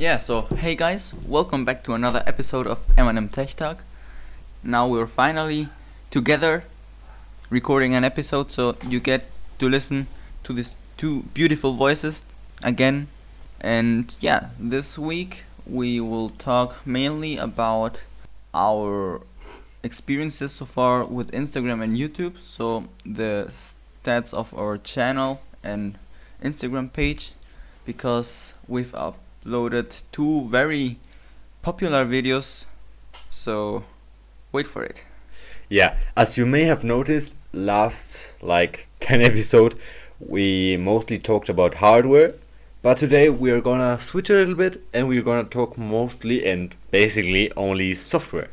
Yeah, so hey guys, welcome back to another episode of M&M Tech Talk. Now we're finally together recording an episode, so you get to listen to these two beautiful voices again. And yeah, this week we will talk mainly about our experiences so far with Instagram and YouTube. So the stats of our channel and Instagram page because we've uploaded two very popular videos. So wait for it. Yeah, as you may have noticed, last like 10 episode, we mostly talked about hardware, but today we are gonna switch a little bit and we're gonna talk mostly and basically only software.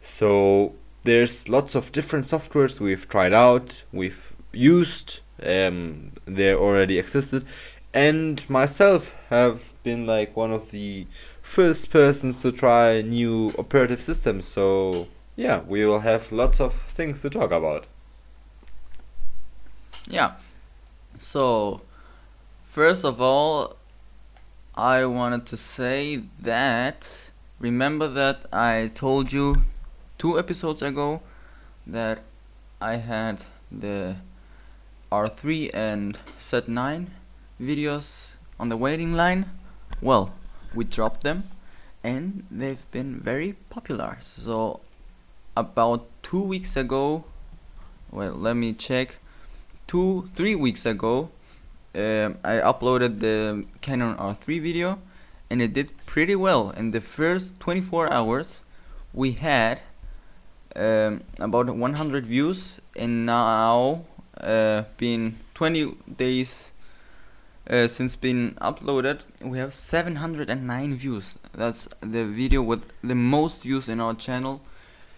So there's lots of different softwares we've tried out, we've used, um, they already existed, and myself have been like one of the first persons to try new operative systems. So yeah, we will have lots of things to talk about. Yeah. So, first of all, I wanted to say that remember that I told you two episodes ago that I had the R3 and Z9 videos on the waiting line. Well, we dropped them and they've been very popular. So, about two weeks ago, well, let me check two, three weeks ago, um, I uploaded the Canon R3 video and it did pretty well. In the first 24 hours, we had um, about 100 views, and now, uh, been 20 days uh, since being uploaded, we have 709 views. That's the video with the most views in our channel,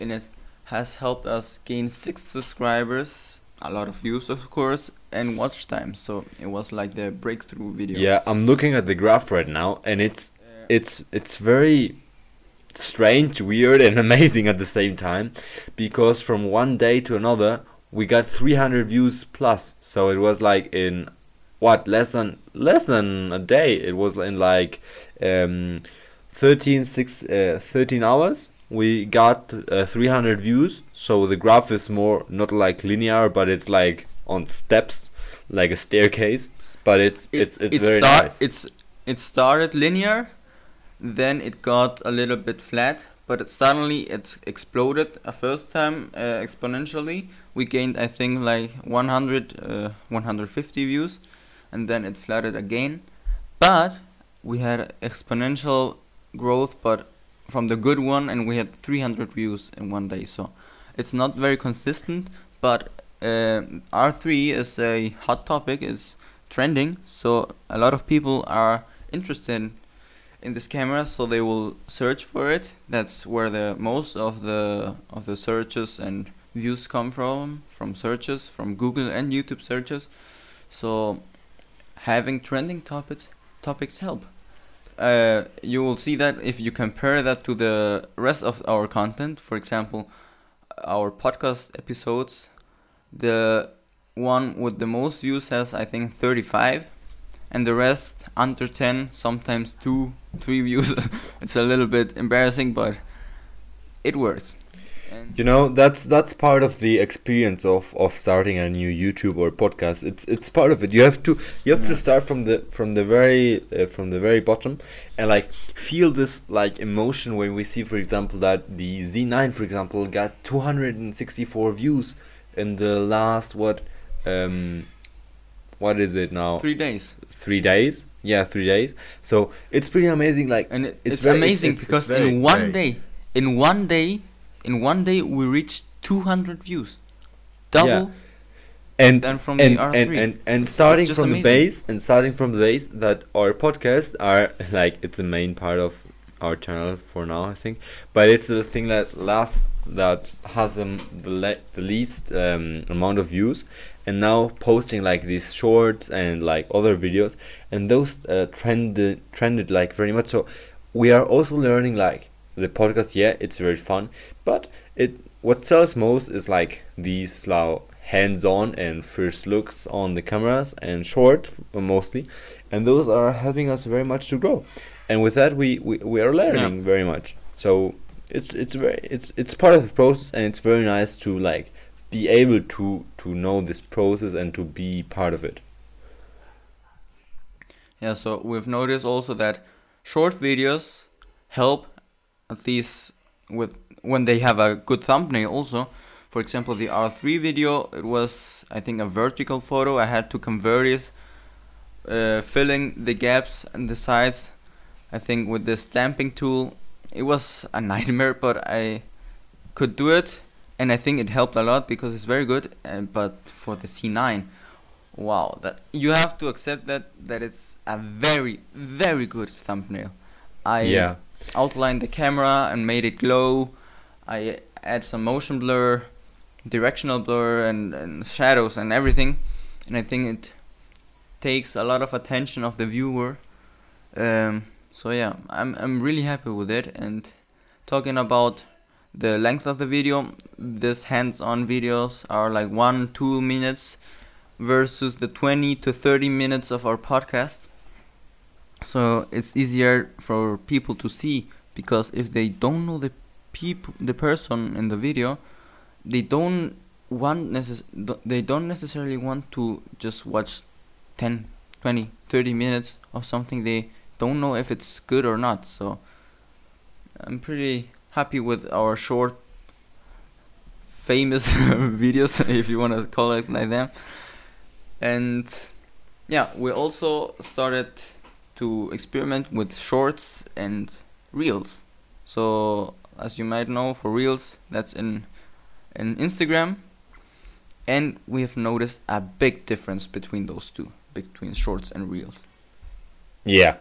and it has helped us gain six subscribers a lot of views of course and watch time so it was like the breakthrough video Yeah, I'm looking at the graph right now, and it's it's it's very strange, weird, and amazing at the same time, because from one day to another we got 300 views plus. So it was like in what less than less than a day. It was in like um, 13 six uh, 13 hours. We got uh, 300 views. So the graph is more not like linear, but it's like on steps, like a staircase. But it's it's it's it very start, nice. it's it started linear then it got a little bit flat but it suddenly it exploded a first time uh, exponentially we gained i think like 100 uh, 150 views and then it flatted again. But we had exponential growth but from the good one and we had 300 views in one day. So it's not very consistent but uh, r3 is a hot topic it's trending. So a lot of people are interested in this camera so they will search for it. That's where the most of the of the searches and views come from from searches from google and youtube searches. So having trending topics topics help. Uh, you will see that if you compare that to the rest of our content for example our podcast episodes the one with the most views has i think 35 and the rest under 10 sometimes 2 3 views. It's a little bit embarrassing but it works and You know, that's that's part of the experience of, of starting a new YouTube or podcast. It's it's part of it. You have to you have to start from the from the very uh, from the very bottom and like feel this like emotion when we see, for example, that the Z9, for example, got 264 views in the last what um what is it now? 3 days Three days. Yeah, three days. So it's pretty amazing. Like and it, it's, very- amazing it's- it's because very- in one very- day in one day in one day we reached 200 views. Double Yeah. and than from and, the R3 and and and starting from the base and starting from the base that our podcasts are like it's the main part of our channel for now I think. But it's the thing that lasts that has um, the, le- the least um, amount of views. And now posting like these shorts and like other videos. And those uh, trended trended like very much. So we are also learning like the podcast yeah it's very fun but it what sells most is like these like hands-on and first looks on the cameras and short mostly and those are helping us very much to grow and with that we we, we are learning Yeah. very much. So it's it's very it's it's part of the process, and it's very nice to like be able to to know this process and to be part of it. Yeah, so we've noticed also that short videos help at least with when they have a good thumbnail also. For example, the R3 video, it was I think a vertical photo. I had to convert it, uh, filling the gaps and the sides. I think with the stamping tool, it was a nightmare, but I could do it, and I think it helped a lot because it's very good. And but for the Z9, wow, that you have to accept that that it's a very very good thumbnail. I yeah, outlined the camera and made it glow. I add some motion blur, directional blur, and, and shadows and everything, and I think it takes a lot of attention of the viewer. Um, so yeah, I'm I'm really happy with it. And talking about the length of the video, this hands-on videos are like one two minutes versus the 20 to 30 minutes of our podcast so it's easier for people to see because if they don't know the people the person in the video they don't want necess- they don't necessarily want to just watch 10 20 30 minutes of something they don't know if it's good or not so i'm pretty happy with our short famous videos if you want to call it like that and yeah we also started to experiment with shorts and reels. So as you might know, for reels, that's in in Instagram, and we have noticed a big difference between those two, between shorts and reels. yeah.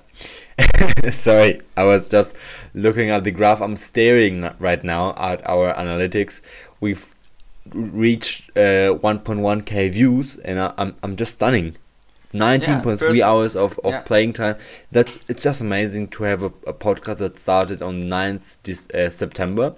Sorry, I was just looking at the graph. I'm staring right now at our analytics. We've reached uh, 1.1k views, and I, I'm I'm just stunning. 19.3 first- hours of, of yeah. playing time. That's it's just amazing to have a, a podcast that started on 9th this, uh, September.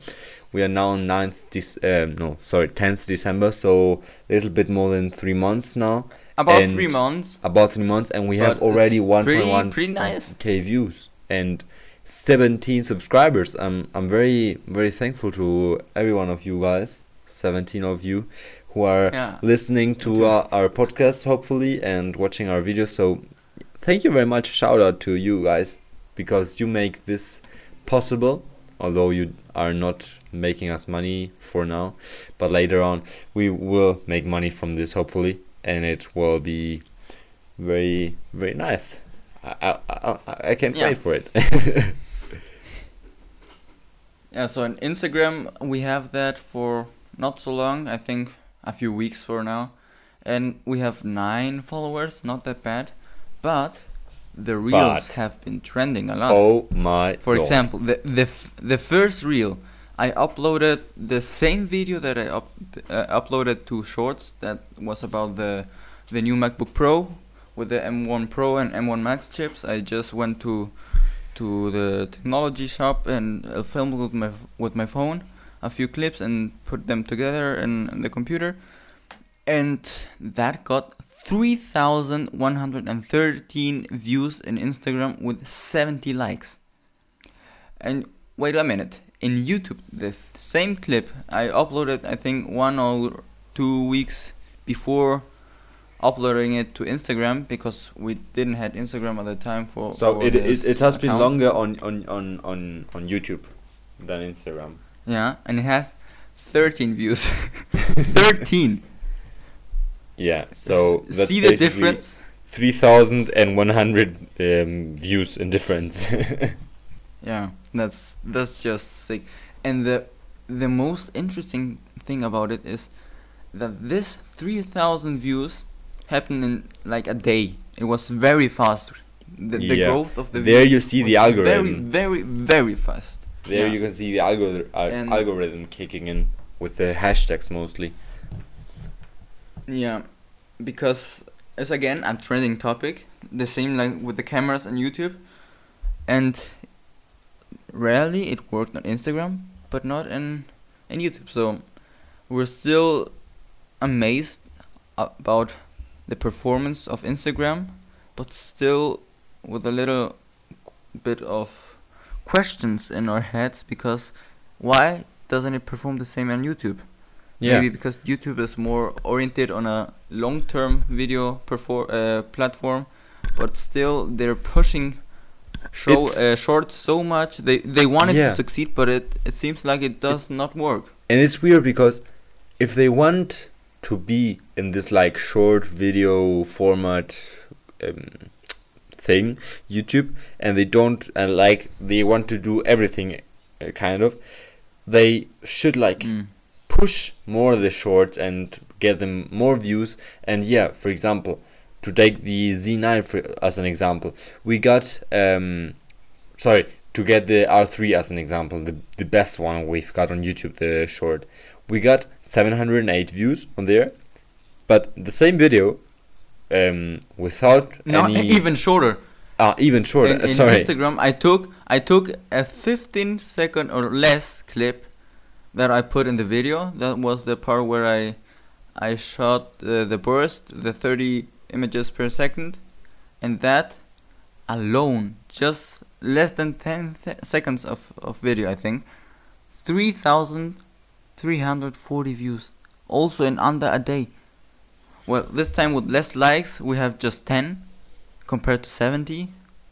We are now on 9th this um, no sorry 10th December, so a little bit more than three months now. About And three months. About three months, and we But have already it's 1.1 pretty nice. k views and 17 subscribers. I'm I'm very very thankful to every one of you guys, 17 of you, who are Yeah. listening to our, our podcast hopefully and watching our videos. So thank you very much. Shout out to you guys because you make this possible. Although you are not making us money for now, but later on we will make money from this hopefully, and it will be very very nice. I I, I, I can't Yeah. wait for it. Yeah, so on Instagram we have that for not so long, I think a few weeks for now. And we have nine followers, not that bad. But the reels But- have been trending a lot. oh my! For God. example, the the f- the first reel, I uploaded the same video that I up- uh, uploaded to Shorts. That was about the the new MacBook Pro with the M1 Pro and M1 Max chips. I just went to to the technology shop and uh, filmed with my f- with my phone a few clips and put them together in, in the computer, and that got. 3,113 views in Instagram with 70 likes. And wait a minute, in YouTube, the same clip I uploaded, I think one or two weeks before uploading it to Instagram because we didn't have Instagram at the time for. So for it, it it has been longer on on on on on YouTube than Instagram. Yeah, and it has 13 views. 13. Yeah. So that's see the difference. three thousand and one hundred um, views in difference. Yeah, that's that's just sick. And the the most interesting thing about it is that this 3000 views happened in like a day. It was very fast. The, the Yeah. growth of the There you see the algorithm. Very very very fast. There Yeah. you can see the algor- al- And- algorithm kicking in with the hashtags mostly. Yeah, because it's again a trending topic. The same like with the cameras on YouTube, and rarely it worked on Instagram, but not in in YouTube. So we're still amazed about the performance of Instagram, but still with a little bit of questions in our heads because why doesn't it perform the same on YouTube? Yeah. Maybe because YouTube is more oriented on a long-term video perfor- uh, platform, but still they're pushing show uh, shorts so much. They they want it Yeah. to succeed, but it it seems like it does not work. and it's weird because if they want to be in this like short video format um, thing youtube and they don't and like they want to do everything uh, kind of they should like Mm. push more the shorts and get them more views and yeah for example to take the z9 for, as an example we got um sorry to get the r3 as an example the, the best one we've got on youtube the short we got 708 views on there but the same video um without Not any even shorter. uh, even shorter in, in sorry Instagram, I took I took a 15 second or less clip that I put in the video. That was the part where I I shot uh, the burst, the 30 images per second, and that alone, just less than 10 th- seconds of of video, I think, 3,340 views, also in under a day. Well, this time with less likes, we have just 10 compared to 70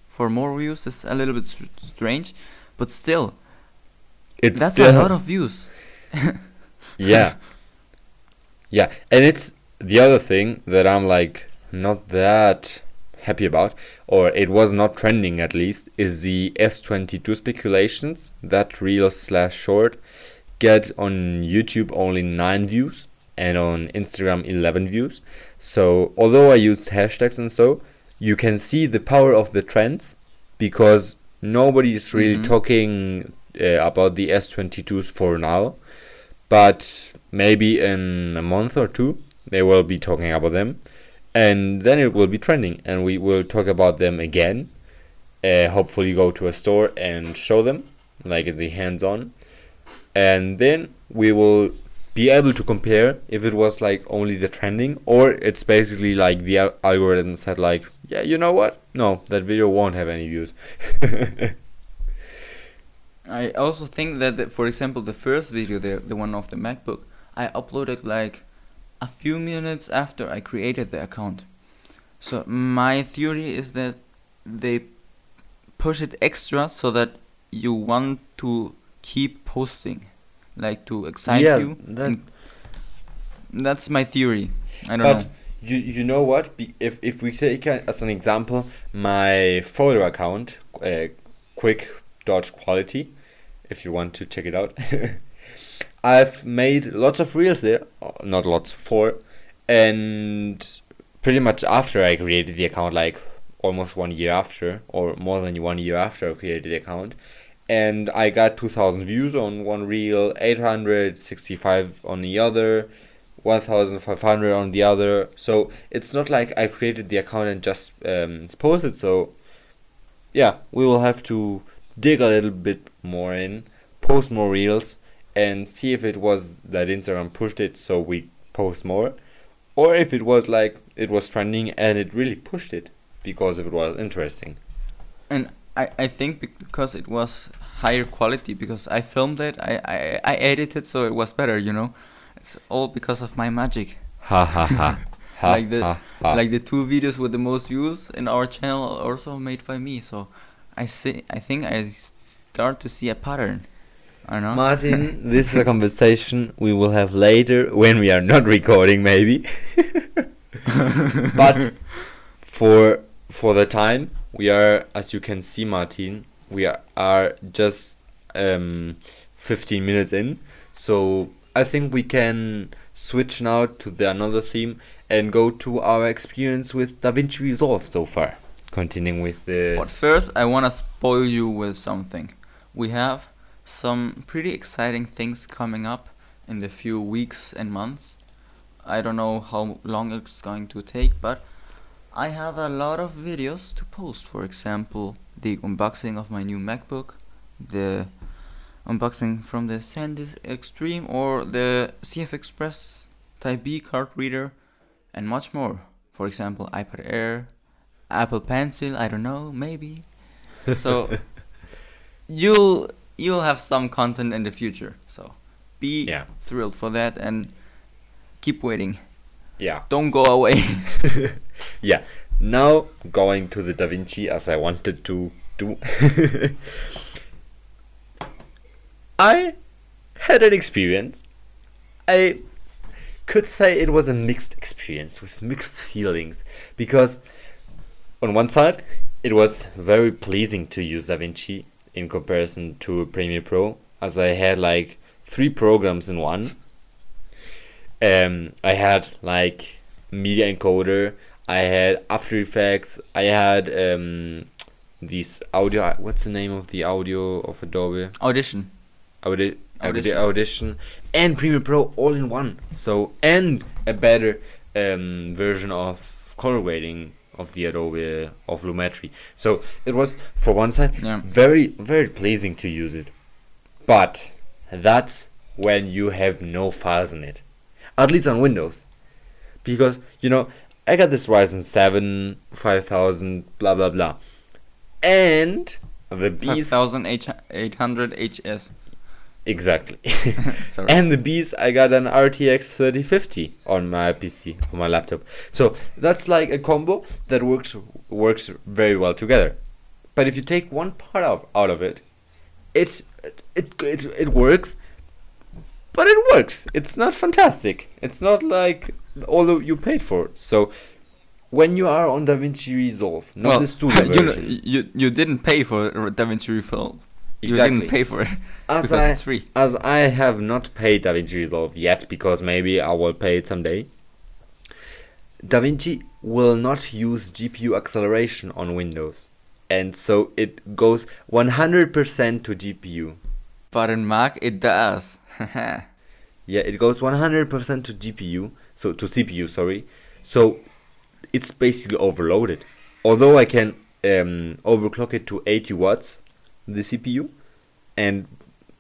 for more views It's a little bit str- strange but still it's that's still a lot of views. Yeah. Yeah and it's the other thing that i'm like not that happy about or it was not trending at least is the s22 speculations that reel slash short get on youtube only 9 views and on instagram 11 views. So although i used hashtags and so you can see the power of the trends because nobody is really Mhm. talking uh, about the s22s for now. But maybe in a month or two they will be talking about them. And then it will be trending and we will talk about them again. Uh, hopefully go to a store and show them like the hands on and then we will be able to compare if it was like only the trending or it's basically like the al- algorithm said like yeah you know what? No that video won't have any views. I also think that the, for example the first video the, the one of the macbook i uploaded like a few minutes after i created the account. So my theory is that they push it extra so that you want to keep posting like to excite Yeah, you? that- that's my theory. I don't But know. you you know what? Be- If if we take as an example my photo account, uh, quick dodge quality, if you want to check it out, I've made lots of reels there, uh, not lots, four, and pretty much after I created the account, like almost one year after, or more than one year after I created the account, and I got 2,000 views on one reel, 865 on the other. 1500 on the other so it's not like i created the account and just um, posted so yeah we will have to dig a little bit more in post more reels and see if it was that instagram pushed it so we post more or if it was like it was trending and it really pushed it because it was interesting and I, I think because it was higher quality because I filmed it I, I, I edited so it was better you know? It's all because of my magic. Ha ha ha. Ha like the ha, ha. like the two videos with the most views in our channel are also made by me so I see I think I start to see a pattern. I don't know. Martin, this is a conversation we will have later when we are not recording, maybe. but for for the time, we are, as you can see, Martin, we are, are just um, 15 minutes in. So I think we can switch now to the another theme and go to our experience with DaVinci Resolve so far. Continuing with the. But first, I want to spoil you with something. We have some pretty exciting things coming up in the few weeks and months. I don't know how long it's going to take, but I have a lot of videos to post. For example, the unboxing of my new MacBook, the unboxing from the SanDisk Extreme, or the CF Express Type B card reader, and much more. For example, iPad Air, Apple Pencil, I don't know, maybe. So you'll you'll have some content in the future. So be Yeah. thrilled for that and keep waiting. Yeah. Don't go away. yeah. Now going to the DaVinci as I wanted to do. I had an experience. I could say it was a mixed experience with mixed feelings because on one side it was very pleasing to use DaVinci in comparison to Premiere Pro as I had like three programs in one. Um, I had like media encoder, I had After Effects, I had um, these audio. What's the name of the audio of Adobe? Audition. Audi- Audi- Audition. Audition and Premiere Pro all in one. So and a better um, version of color grading of the Adobe of Lumetri. So it was for one side Yeah. very very pleasing to use it, but that's when you have no files in it, at least on Windows, because you know I got this Ryzen 7 5000 blah blah blah, and the beast 5800 HS. exactly. And the bees I got an RTX 3050 on my PC on my laptop. So that's like a combo that works works very well together. But if you take one part out, out of it, it's it, it it works, but it works. It's not fantastic. It's not like all you paid for. It. So when you are on DaVinci Resolve, not well, the studio you, know, version, you you didn't pay for DaVinci Resolve. Exactly. You didn't pay for it as because I it's free. as I have not paid DaVinci Resolve yet, because maybe I will pay it someday. DaVinci will not use GPU acceleration on Windows, and so it goes 100% to GPU. In Mac it does. Yeah, it goes 100% to GPU, so to CPU, sorry. So it's basically overloaded. Although I can um, overclock it to 80 watts, the CPU, and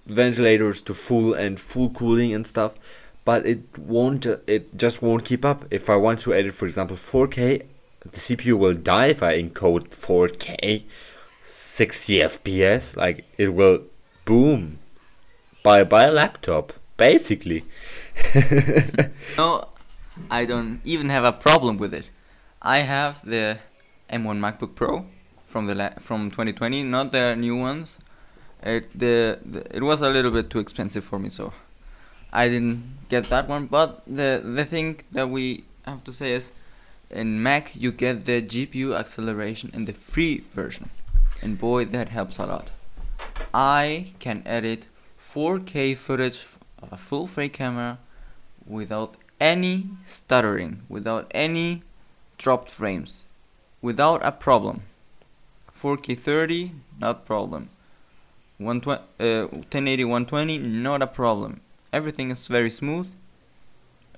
ventilators to full and full cooling and stuff, but it won't. Uh, it just won't keep up. If I want to edit, for example, 4K, the CPU will die if I encode 4K, 60 FPS. Like it will boom. Bye bye laptop, basically. no, I don't even have a problem with it. I have the M1 MacBook Pro from the la- from 2020, not the new ones. It the, the it was a little bit too expensive for me, so I didn't get that one. But the the thing that we have to say is, in Mac you get the GPU acceleration in the free version, and boy that helps a lot. I can edit 4K footage of a full frame camera without any stuttering, without any dropped frames, without a problem. 4K 30, not problem. 120, uh, 1080 120, not a problem. Everything is very smooth,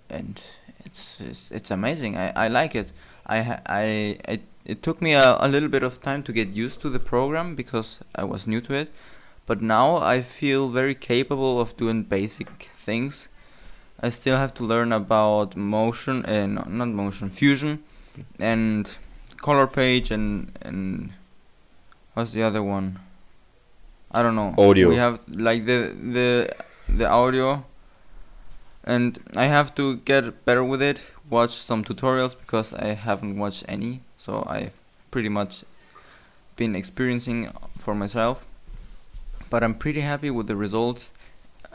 and it's it's, it's amazing. I, I like it. I I, I it took me a, a little bit of time to get used to the program because I was new to it, but now I feel very capable of doing basic things. I still have to learn about motion uh, and not motion fusion and color page and and what's the other one? I don't know. Audio. We have like the the the audio and I have to get better with it. Watch some tutorials because I haven't watched any, so I've pretty much been experiencing for myself. But I'm pretty happy with the results.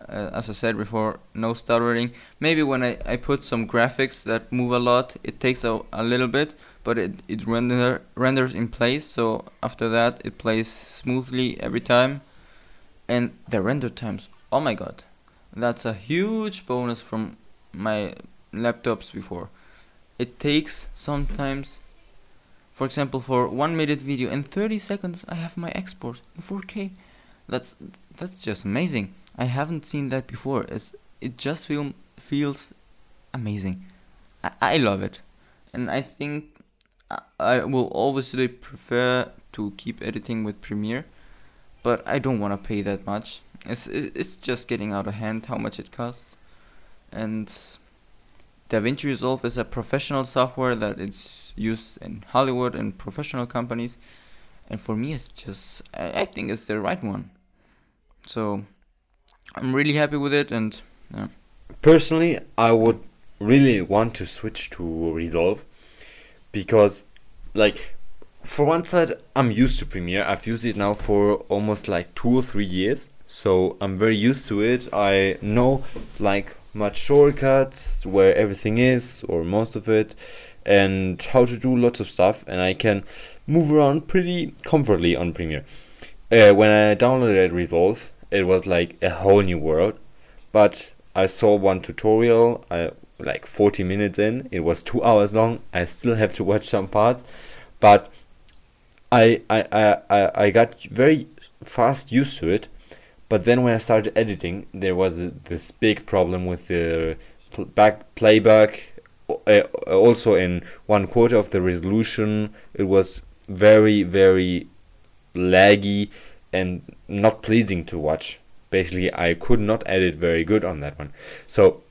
Uh, as I said before, no stuttering. Maybe when I, I put some graphics that move a lot, it takes a, a little bit, but it, it render, renders in place. So after that, it plays smoothly every time. And the render times, oh my god, that's a huge bonus from my laptops before. It takes sometimes, for example, for one minute video in 30 seconds, I have my export in 4K. That's that's just amazing. I haven't seen that before. It's it just feel feels amazing. I, I love it, and I think I, I will obviously prefer to keep editing with Premiere, but I don't want to pay that much. It's it's just getting out of hand how much it costs, and DaVinci Resolve is a professional software that is used in Hollywood and professional companies, and for me, it's just I, I think it's the right one. So I'm really happy with it, and yeah. Personally, I would really want to switch to Resolve because, like, for one side, I'm used to Premiere. I've used it now for almost like two or three years, so I'm very used to it. I know like much shortcuts where everything is or most of it, and how to do lots of stuff, and I can move around pretty comfortably on Premiere. Uh, when I downloaded Resolve, it was like a whole new world, but I saw one tutorial. I like 40 minutes in. It was two hours long. I still have to watch some parts, but I I I I, I got very fast used to it. But then when I started editing, there was a, this big problem with the pl- back playback. Uh, also, in one quarter of the resolution, it was very very laggy and not pleasing to watch. Basically, I could not edit very good on that one. So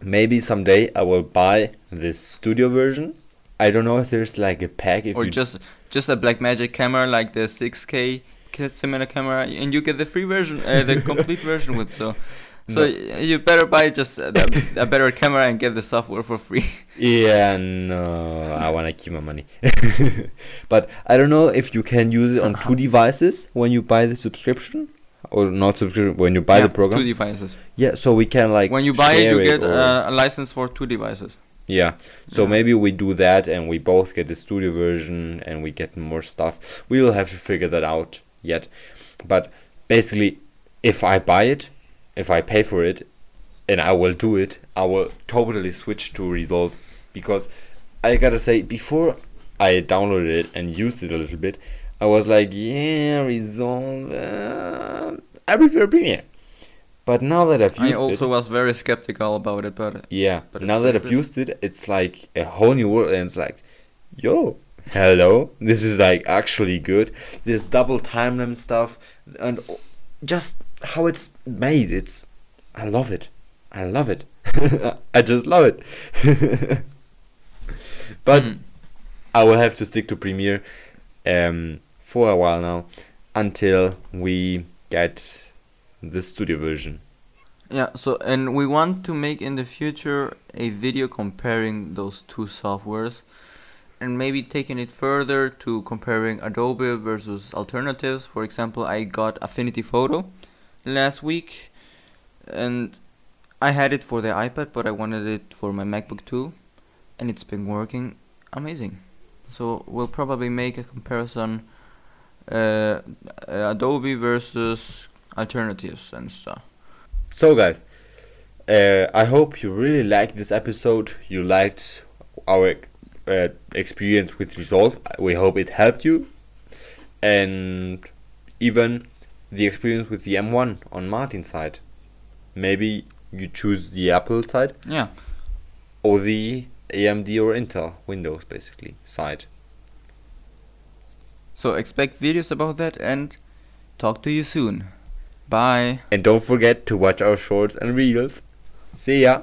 maybe someday I will buy this studio version. I don't know if there's like a pack if or you just just a Blackmagic camera like the 6K ca- cinema camera, and you get the free version, uh, the complete version with so. So No. you better buy just a, a better camera and get the software for free. Yeah, no, I wanna keep my money. but I don't know if you can use it on two devices when you buy the subscription, or not subscription when you buy Yeah, the program. Two devices. yeah, so we can like when you buy it, you get uh, a license for two devices. Yeah. So Yeah. maybe we do that and we both get the studio version and we get more stuff. We will have to figure that out yet. But basically, if I buy it, if I pay for it, and I will do it, I will totally switch to Resolve because I gotta say, before I downloaded it and used it a little bit, I was like, yeah, Resolve, uh, I prefer Premiere. But now that I've used it I also it, was very skeptical about it, but yeah, But now that I've used it, it's like a whole new world, and it's like, yo, hello, this is like actually good. This double timeline stuff, and just how it's made, it's, I love it, I love it, I just love it. but Mm. I will have to stick to Premiere, um, for a while now, until we get the studio version. Yeah, so and we want to make in the future a video comparing those two softwares and maybe taking it further to comparing Adobe versus alternatives. For example, I got Affinity Photo last week and I had it for the iPad, but I wanted it for my MacBook too, and it's been working amazing. So we'll probably make a comparison uh, Adobe versus alternatives and stuff. So, guys, uh, I hope you really liked this episode. You liked our uh, experience with Resolve. We hope it helped you, and even the experience with the M1 on Martin's side. Maybe you choose the Apple side Yeah. or the AMD or Intel Windows, basically side. So expect videos about that and talk to you soon. Bye. And don't forget to watch our shorts and reels. See ya.